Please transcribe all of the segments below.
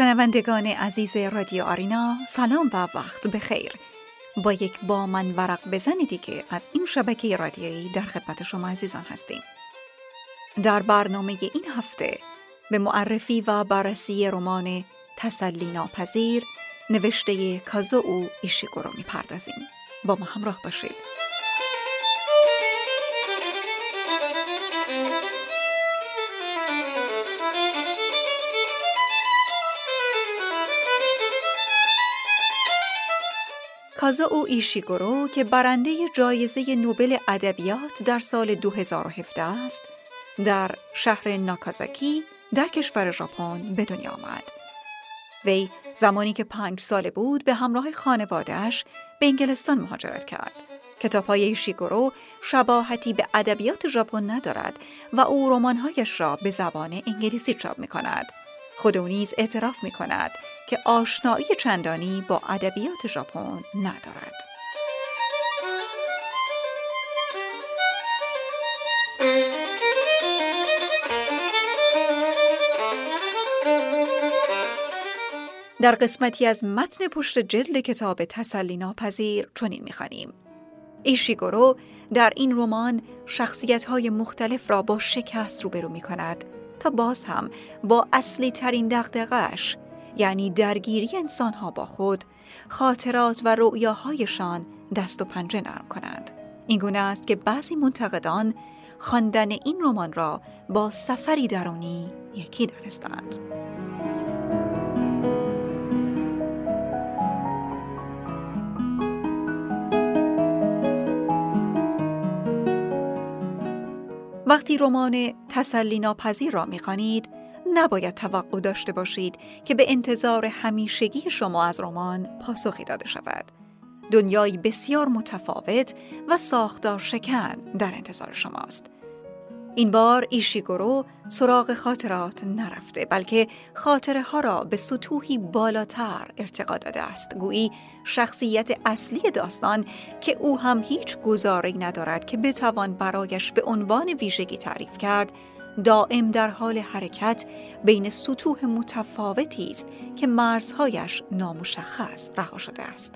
شنوندگان عزیز رادیو آرینا سلام و وقت بخیر. با یک با من ورق بزنی دیگه از این شبکه رادیویی در خدمت شما عزیزان هستیم. در برنامه این هفته به معرفی و بررسی رمان تسلی ناپذیر نوشته کازو ایشیگورو می‌پردازیم. با ما همراه باشید. کازو ایشیگورو که برنده جایزه نوبل ادبیات در سال 2017 است در شهر ناکازاکی در کشور ژاپن به دنیا آمد. وی زمانی که پنج ساله بود به همراه خانوادهش به انگلستان مهاجرت کرد. کتابهای ایشیگورو شباهتی به ادبیات ژاپن ندارد و او رمانهایش را به زبان انگلیسی چاپ می کند خود او نیز اعتراف می کند که آشنایی چندانی با ادبیات ژاپن ندارد. در قسمتی از متن پشت جلد کتاب تسلی ناپذیر چنین می‌خوانیم ایشیگورو در این رمان شخصیت های مختلف را با شکست روبرو می کند تا باز هم با اصلی ترین دقدقش یعنی درگیری انسانها با خود خاطرات و رؤیاهایشان دست و پنجه نرم کنند. این گونه است که بعضی منتقدان خواندن این رمان را با سفری درونی یکی دانستند. وقتی رمان تسلی ناپذیر را می‌خوانید نباید توقع داشته باشید که به انتظار همیشگی شما از رمان پاسخی داده شود. دنیایی بسیار متفاوت و ساختار شکن در انتظار شماست. این بار ایشیگورو سراغ خاطرات نرفته بلکه خاطره ها را به سطوحی بالاتر ارتقا داده است گویی شخصیت اصلی داستان که او هم هیچ گزاری ندارد که بتوان برایش به عنوان ویژگی تعریف کرد دائم در حال حرکت بین سطوح متفاوتی است که مرزهایش نامشخص رها شده است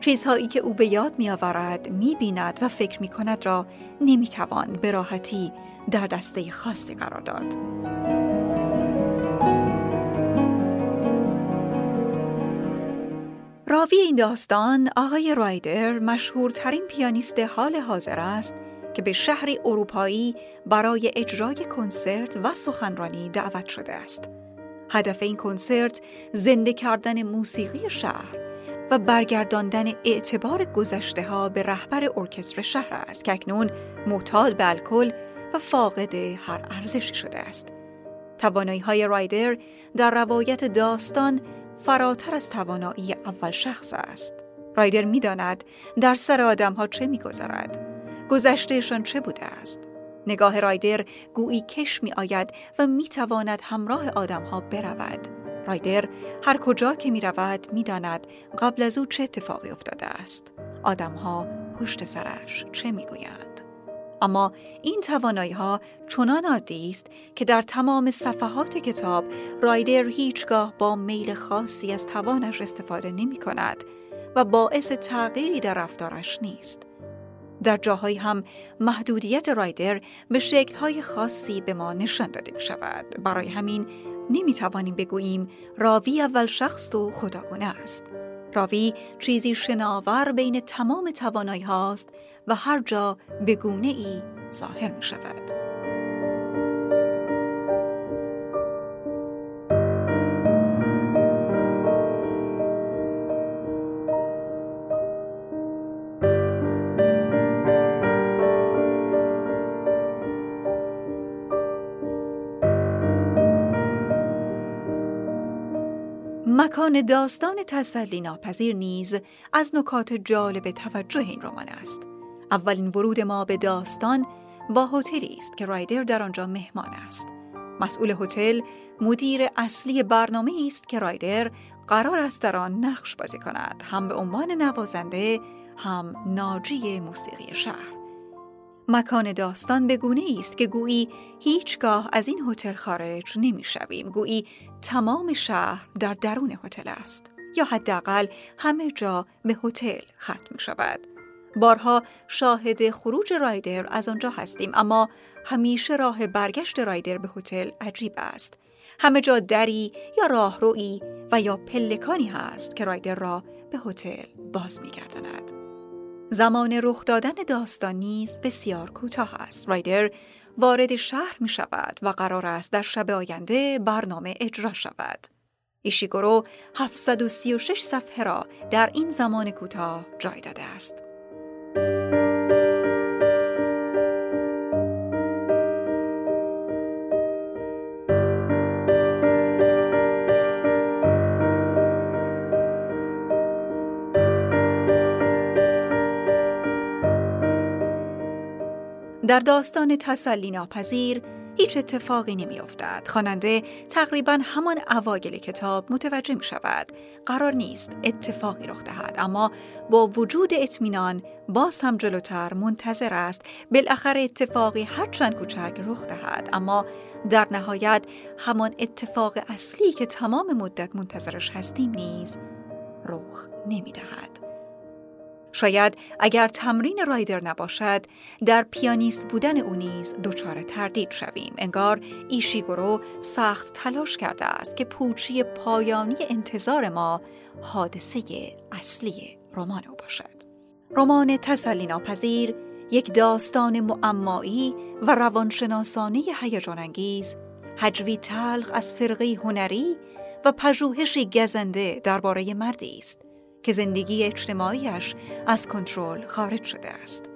چیزهایی که او به یاد می آورد می بیند و فکر می کند را نمی توان به راحتی در دسته خاصی قرار داد. راوی این داستان آقای رایدر مشهورترین پیانیست حال حاضر است که به شهری اروپایی برای اجرای کنسرت و سخنرانی دعوت شده است. هدف این کنسرت زنده کردن موسیقی شهر و برگرداندن اعتبار گذشته ها به رهبر ارکستر شهر است که اکنون معتاد به الکل و فاقد هر ارزشی شده است. توانایی های رایدر در روایت داستان فراتر از توانایی اول شخص است. رایدر می‌داند در سر آدم ها چه میگذرد گذشتهشان چه بوده است؟ نگاه رایدر گویی کش می آید و می تواند همراه آدم ها برود. رایدر هر کجا که می رود می داند قبل از او چه اتفاقی افتاده است. آدم ها پشت سرش چه می گویند اما این توانایی ها چنان عادی است که در تمام صفحات کتاب رایدر هیچگاه با میل خاصی از توانش استفاده نمی کند و باعث تغییری در رفتارش نیست. در جاهایی هم محدودیت رایدر به شکلهای خاصی به ما نشان داده می شود. برای همین نمی توانیم بگوییم راوی اول شخص و خداگونه است. راوی چیزی شناور بین تمام توانایی هاست و هر جا به گونه ای ظاهر می شود. مکان داستان تسلی ناپذیر نیز از نکات جالب توجه این رمان است. اولین ورود ما به داستان با هتلی است که رایدر در آنجا مهمان است. مسئول هتل مدیر اصلی برنامه است که رایدر قرار است در آن نقش بازی کند هم به عنوان نوازنده هم ناجی موسیقی شهر مکان داستان به گونه است که گویی هیچگاه از این هتل خارج نمی‌شویم. گویی تمام شهر در درون هتل است. یا حداقل همه جا به هتل ختم می شود بارها شاهد خروج رایدر از آنجا هستیم اما همیشه راه برگشت رایدر به هتل عجیب است. همه جا دری یا راهرویی و یا پلکانی هست که رایدر را به هتل باز میگرداند. زمان رخ دادن داستان نیز بسیار کوتاه است. رایدر وارد شهر می شود و قرار است در شب آینده برنامه اجرا شود. ایشیگورو 736 صفحه را در این زمان کوتاه جای داده است. در داستان تسلی ناپذیر هیچ اتفاقی نمیافتد. خواننده تقریبا همان اوایل کتاب متوجه می شود. قرار نیست اتفاقی رخ دهد اما با وجود اطمینان باز هم جلوتر منتظر است بالاخره اتفاقی هرچند کوچک رخ دهد اما در نهایت همان اتفاق اصلی که تمام مدت منتظرش هستیم نیز رخ نمی دهد. شاید اگر تمرین رایدر نباشد در پیانیست بودن او نیز دچار تردید شویم. انگار ایشیگورو سخت تلاش کرده است که پوچی پایانی انتظار ما حادثه اصلی رمان او باشد. رمان تسلی ناپذیر یک داستان معمایی و روانشناسانه هیجان انگیز حجوی تلخ از فرقه هنری و پژوهشی گزنده درباره مردی است. که زندگی اجتماعیش از کنترل خارج شده است.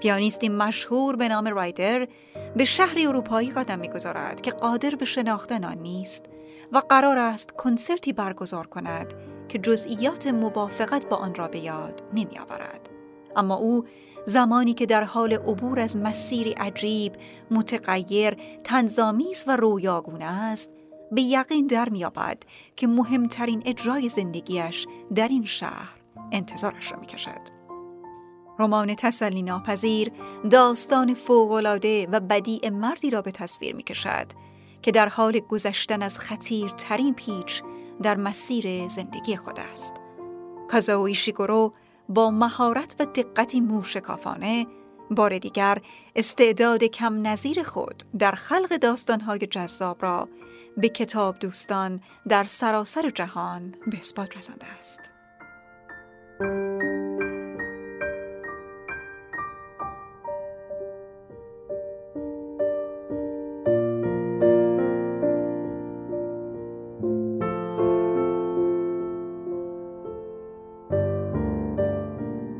پیانیستی مشهور به نام رایدر به شهری اروپایی قدم می‌گذارد که قادر به شناختن آن نیست و قرار است کنسرتی برگزار کند که جزئیات موافقت با آن را به یاد نمیآورد. اما او زمانی که در حال عبور از مسیری عجیب، متغیر، تنظامیز و رویاگونه است، به یقین در میابد که مهمترین اجرای زندگیش در این شهر انتظارش را می‌کشد. رمان تسلی ناپذیر داستان فوقالعاده و بدیع مردی را به تصویر می‌کشد که در حال گذشتن از خطیرترین پیچ در مسیر زندگی خود است. کازاو ایشیگورو با مهارت و دقتی موشکافانه بار دیگر استعداد کم نظیر خود در خلق داستانهای جذاب را به کتاب دوستان در سراسر جهان به اثبات رسانده است.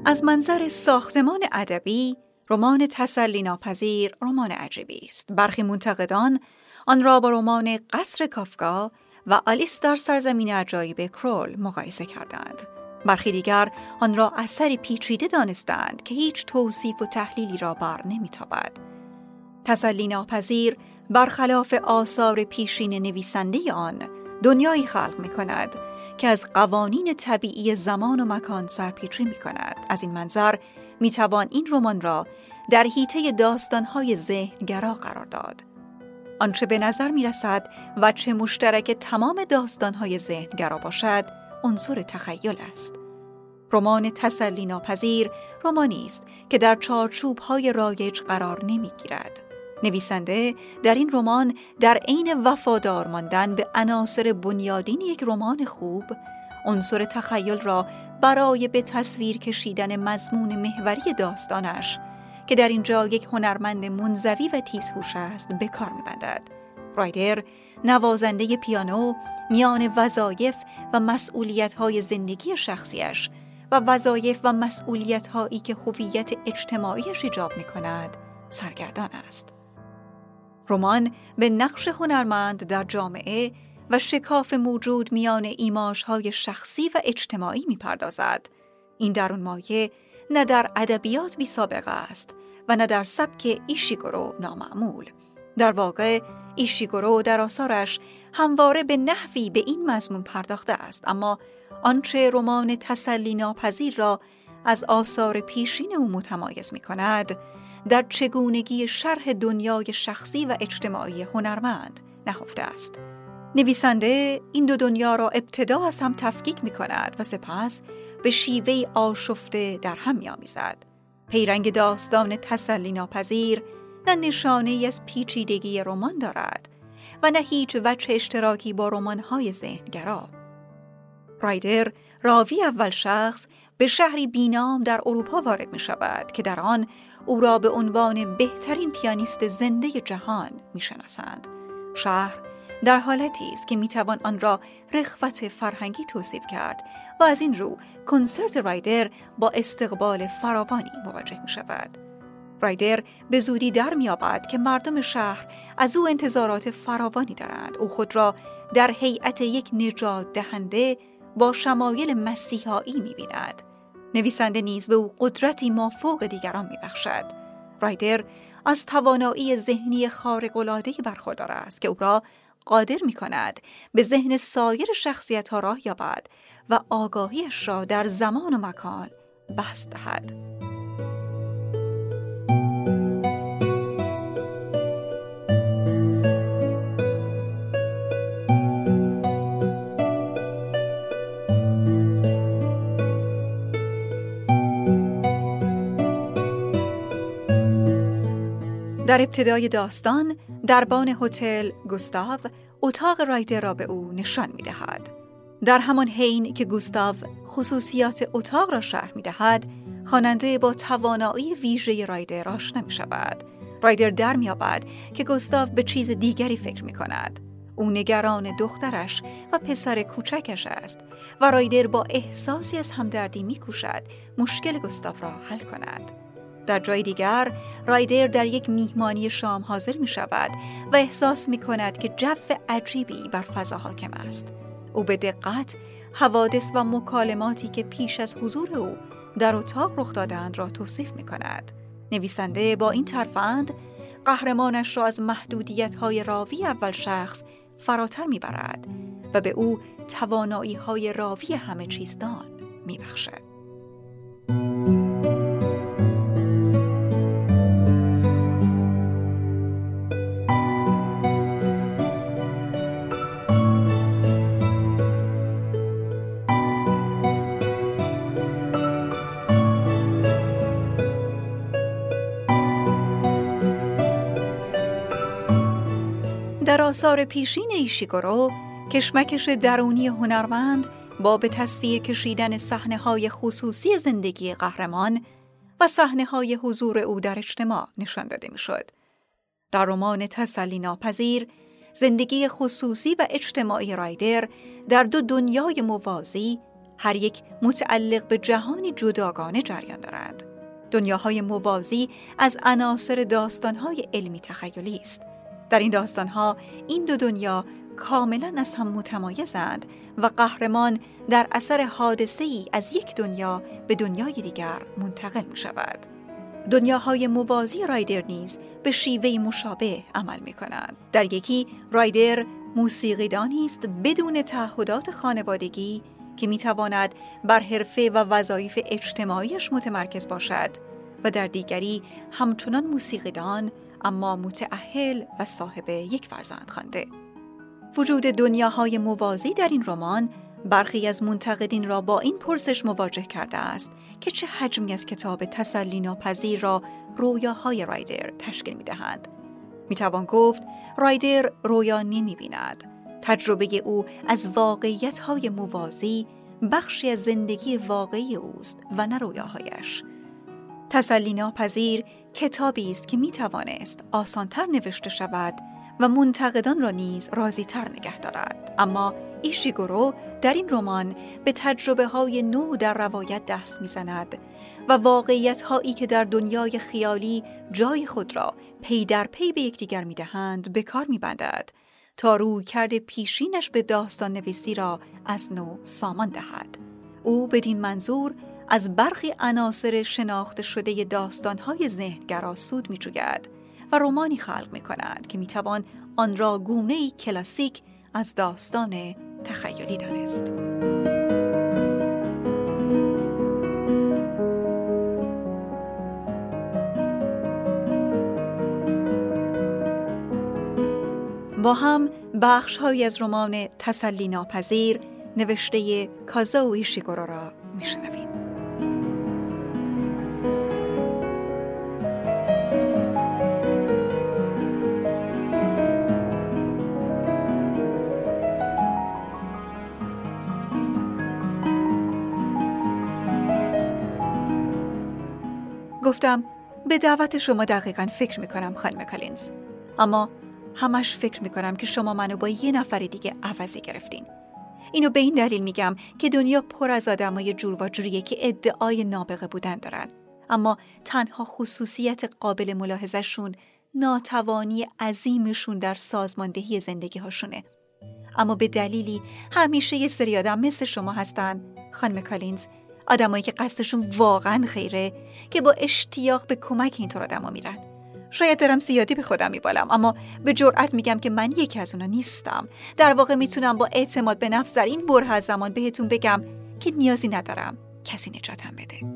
از منظر ساختمان ادبی رمان تسلی ناپذیر رمان عجیبی است برخی منتقدان آن را با رمان قصر کافکا و آلیس در سرزمین عجایب کرول مقایسه کردند. برخی دیگر آن را اثری پیچیده دانستند که هیچ توصیف و تحلیلی را بر نمیتابد. تسلی ناپذیر برخلاف آثار پیشین نویسنده آن دنیایی خلق می کند که از قوانین طبیعی زمان و مکان سرپیچی می کند. از این منظر می توان این رمان را در حیطه داستانهای ذهنگرا قرار داد. آنچه به نظر می رسد و چه مشترک تمام داستانهای ذهنگرا باشد عنصر تخیل است. رمان تسلی ناپذیر رمانی است که در چارچوب های رایج قرار نمی گیرد. نویسنده در این رمان در عین وفادار ماندن به عناصر بنیادین یک رمان خوب عنصر تخیل را برای به تصویر کشیدن مضمون محوری داستانش که در اینجا یک هنرمند منزوی و تیزهوش است به کار میبندد رایدر نوازنده پیانو میان وظایف و مسئولیت های زندگی شخصیش و وظایف و مسئولیت هایی که هویت اجتماعیش ایجاب می کند سرگردان است. رمان به نقش هنرمند در جامعه و شکاف موجود میان ایماش های شخصی و اجتماعی می پردازد. این درون مایه نه در ادبیات بی سابقه است و نه در سبک ایشیگورو نامعمول. در واقع ایشیگورو در آثارش همواره به نحوی به این مضمون پرداخته است اما آنچه رمان تسلی ناپذیر را از آثار پیشین او متمایز می کند در چگونگی شرح دنیای شخصی و اجتماعی هنرمند نهفته است. نویسنده این دو دنیا را ابتدا از هم تفکیک می کند و سپس به شیوه آشفته در هم می آمیزد. پیرنگ داستان تسلی ناپذیر نه نشانه از پیچیدگی رمان دارد و نه هیچ وجه اشتراکی با رمان‌های ذهنگرا. رایدر راوی اول شخص به شهری بینام در اروپا وارد می شود که در آن او را به عنوان بهترین پیانیست زنده جهان می شناسند. شهر در حالتی است که می توان آن را رخوت فرهنگی توصیف کرد و از این رو کنسرت رایدر با استقبال فراوانی مواجه می شود. رایدر به زودی در میابد که مردم شهر از او انتظارات فراوانی دارند. او خود را در هیئت یک نجات دهنده با شمایل مسیحایی می‌بیند. نویسنده نیز به او قدرتی مافوق دیگران میبخشد. رایدر از توانایی ذهنی خارق‌العاده‌ای برخوردار است که او را قادر می کند به ذهن سایر شخصیت ها راه یابد و آگاهیش را در زمان و مکان بست دهد. در ابتدای داستان دربان هتل گوستاو اتاق رایدر را به او نشان می دهد. در همان حین که گوستاو خصوصیات اتاق را شرح می دهد، خواننده با توانایی ویژه رایدر آشنا می شود. رایدر در می که گوستاو به چیز دیگری فکر می کند. او نگران دخترش و پسر کوچکش است و رایدر با احساسی از همدردی می کوشد مشکل گوستاو را حل کند. در جای دیگر رایدر در یک میهمانی شام حاضر می شود و احساس می کند که جو عجیبی بر فضا حاکم است. او به دقت حوادث و مکالماتی که پیش از حضور او در اتاق رخ دادند را توصیف می کند. نویسنده با این ترفند قهرمانش را از محدودیت های راوی اول شخص فراتر می برد و به او توانایی های راوی همه چیزدان می بخشد. آثار پیشین ایشیگورو کشمکش درونی هنرمند با به تصویر کشیدن صحنه های خصوصی زندگی قهرمان و صحنه های حضور او در اجتماع نشان داده می شد. در رمان تسلی ناپذیر زندگی خصوصی و اجتماعی رایدر در دو دنیای موازی هر یک متعلق به جهانی جداگانه جریان دارند. دنیاهای موازی از عناصر داستانهای علمی تخیلی است در این داستانها این دو دنیا کاملا از هم متمایزند و قهرمان در اثر حادثه ای از یک دنیا به دنیای دیگر منتقل می شود. دنیاهای موازی رایدر نیز به شیوه مشابه عمل می کنند. در یکی رایدر موسیقیدانی است بدون تعهدات خانوادگی که می تواند بر حرفه و وظایف اجتماعیش متمرکز باشد و در دیگری همچنان موسیقیدان اما متعهل و صاحب یک فرزند خوانده. وجود دنیاهای موازی در این رمان برخی از منتقدین را با این پرسش مواجه کرده است که چه حجمی از کتاب تسلی ناپذیر را رویاهای رایدر تشکیل می دهند. می توان گفت رایدر رویا نمی بیند. تجربه او از واقعیت های موازی بخشی از زندگی واقعی اوست و نه رویاهایش. تسلی ناپذیر کتابی است که می توانست آسانتر نوشته شود و منتقدان را نیز راضیتر نگه دارد. اما ایشیگورو در این رمان به تجربه های نو در روایت دست می‌زند و واقعیت هایی که در دنیای خیالی جای خود را پی در پی به یکدیگر می‌دهند به کار میبندد تا روی کرده پیشینش به داستان نویسی را از نو سامان دهد. او بدین منظور از برخی عناصر شناخته شده داستان‌های ذهنگرا سود می و رومانی خلق می‌کند که می‌توان آن را گونه‌ای کلاسیک از داستان تخیلی دانست. با هم بخش های از رمان تسلی ناپذیر نوشته کازاوی شیگورو را میشنویم. گفتم به دعوت شما دقیقا فکر می‌کنم خانم کالینز اما همش فکر می‌کنم که شما منو با یه نفر دیگه عوضی گرفتین. اینو به این دلیل میگم که دنیا پر از آدمای جور و جوریه که ادعای نابغه بودن دارن. اما تنها خصوصیت قابل ملاحظهشون ناتوانی عظیمشون در سازماندهی زندگی هاشونه اما به دلیلی همیشه یه سری آدم مثل شما هستن خانم کالینز آدمایی که قصدشون واقعا خیره که با اشتیاق به کمک اینطور آدما میرن. شاید دارم زیادی به خودم میبالم اما به جرأت میگم که من یکی از اونا نیستم. در واقع می‌تونم با اعتماد به نفس در این بره از زمان بهتون بگم که نیازی ندارم کسی نجاتم بده.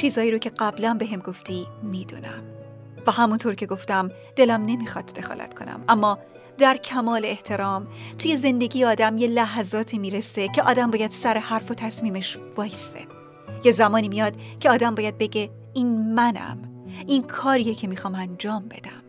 چیزایی رو که قبلا به هم گفتی می‌دونم. و همونطور که گفتم دلم نمی‌خواد دخالت کنم. اما در کمال احترام توی زندگی آدم یه لحظاتی می‌رسه که آدم باید سر حرف و تصمیمش وایسته یه زمانی میاد که آدم باید بگه این منم. این کاریه که می‌خوام انجام بدم.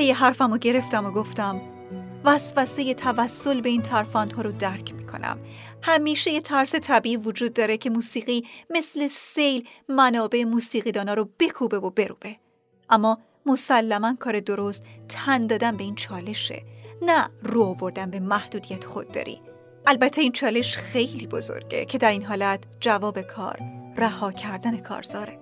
پی حرفم رو گرفتم و گفتم وسوسه توسل به این ترفان ها رو درک می‌کنم. همیشه یه ترس طبیعی وجود داره که موسیقی مثل سیل منابع موسیقیدانا رو بکوبه و بروبه. اما مسلما کار درست تن دادن به این چالشه نه رو آوردن به محدودیت خود داری. البته این چالش خیلی بزرگه که در این حالت جواب کار رها کردن کارزاره.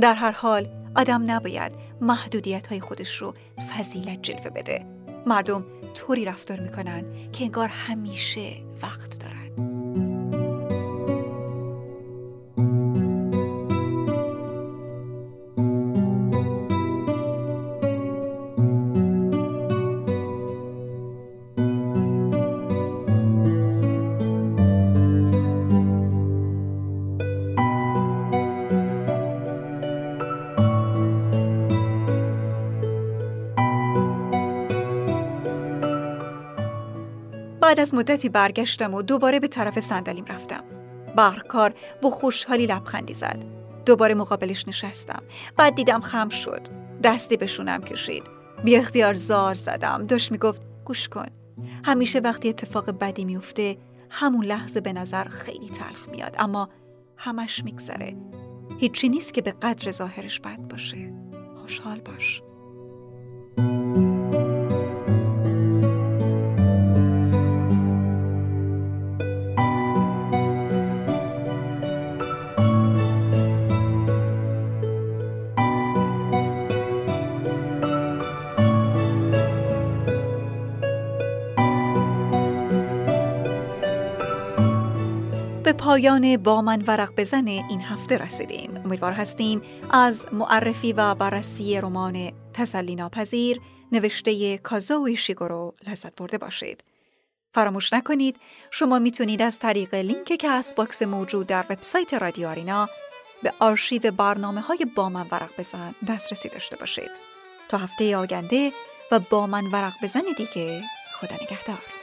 در هر حال آدم نباید محدودیت های خودش رو فضیلت جلوه بده. مردم طوری رفتار می‌کنن که انگار همیشه وقت دارن. بعد از مدتی برگشتم و دوباره به طرف صندلیم رفتم. برکار با خوشحالی لبخندی زد. دوباره مقابلش نشستم. بعد دیدم خم شد. دستی به شونم کشید. بی اختیار زار زدم. داشت می‌گفت گوش کن. همیشه وقتی اتفاق بدی میفته همون لحظه به نظر خیلی تلخ میاد اما همش میگذره. هیچی نیست که به قدر ظاهرش بد باشه. خوشحال باش. پایان با من ورق بزن این هفته رسیدیم. امیدوار هستیم از معرفی و بررسی رمان تسلی ناپذیر نوشته کازوئو ایشیگورو لذت برده باشید. فراموش نکنید شما می‌تونید از طریق لینک Castbox موجود در وبسایت رادیو آرینا به آرشیو برنامه های با من ورق بزن دسترسی داشته باشید. تا هفته آینده و با من ورق بزن دیگه خدا نگهدار.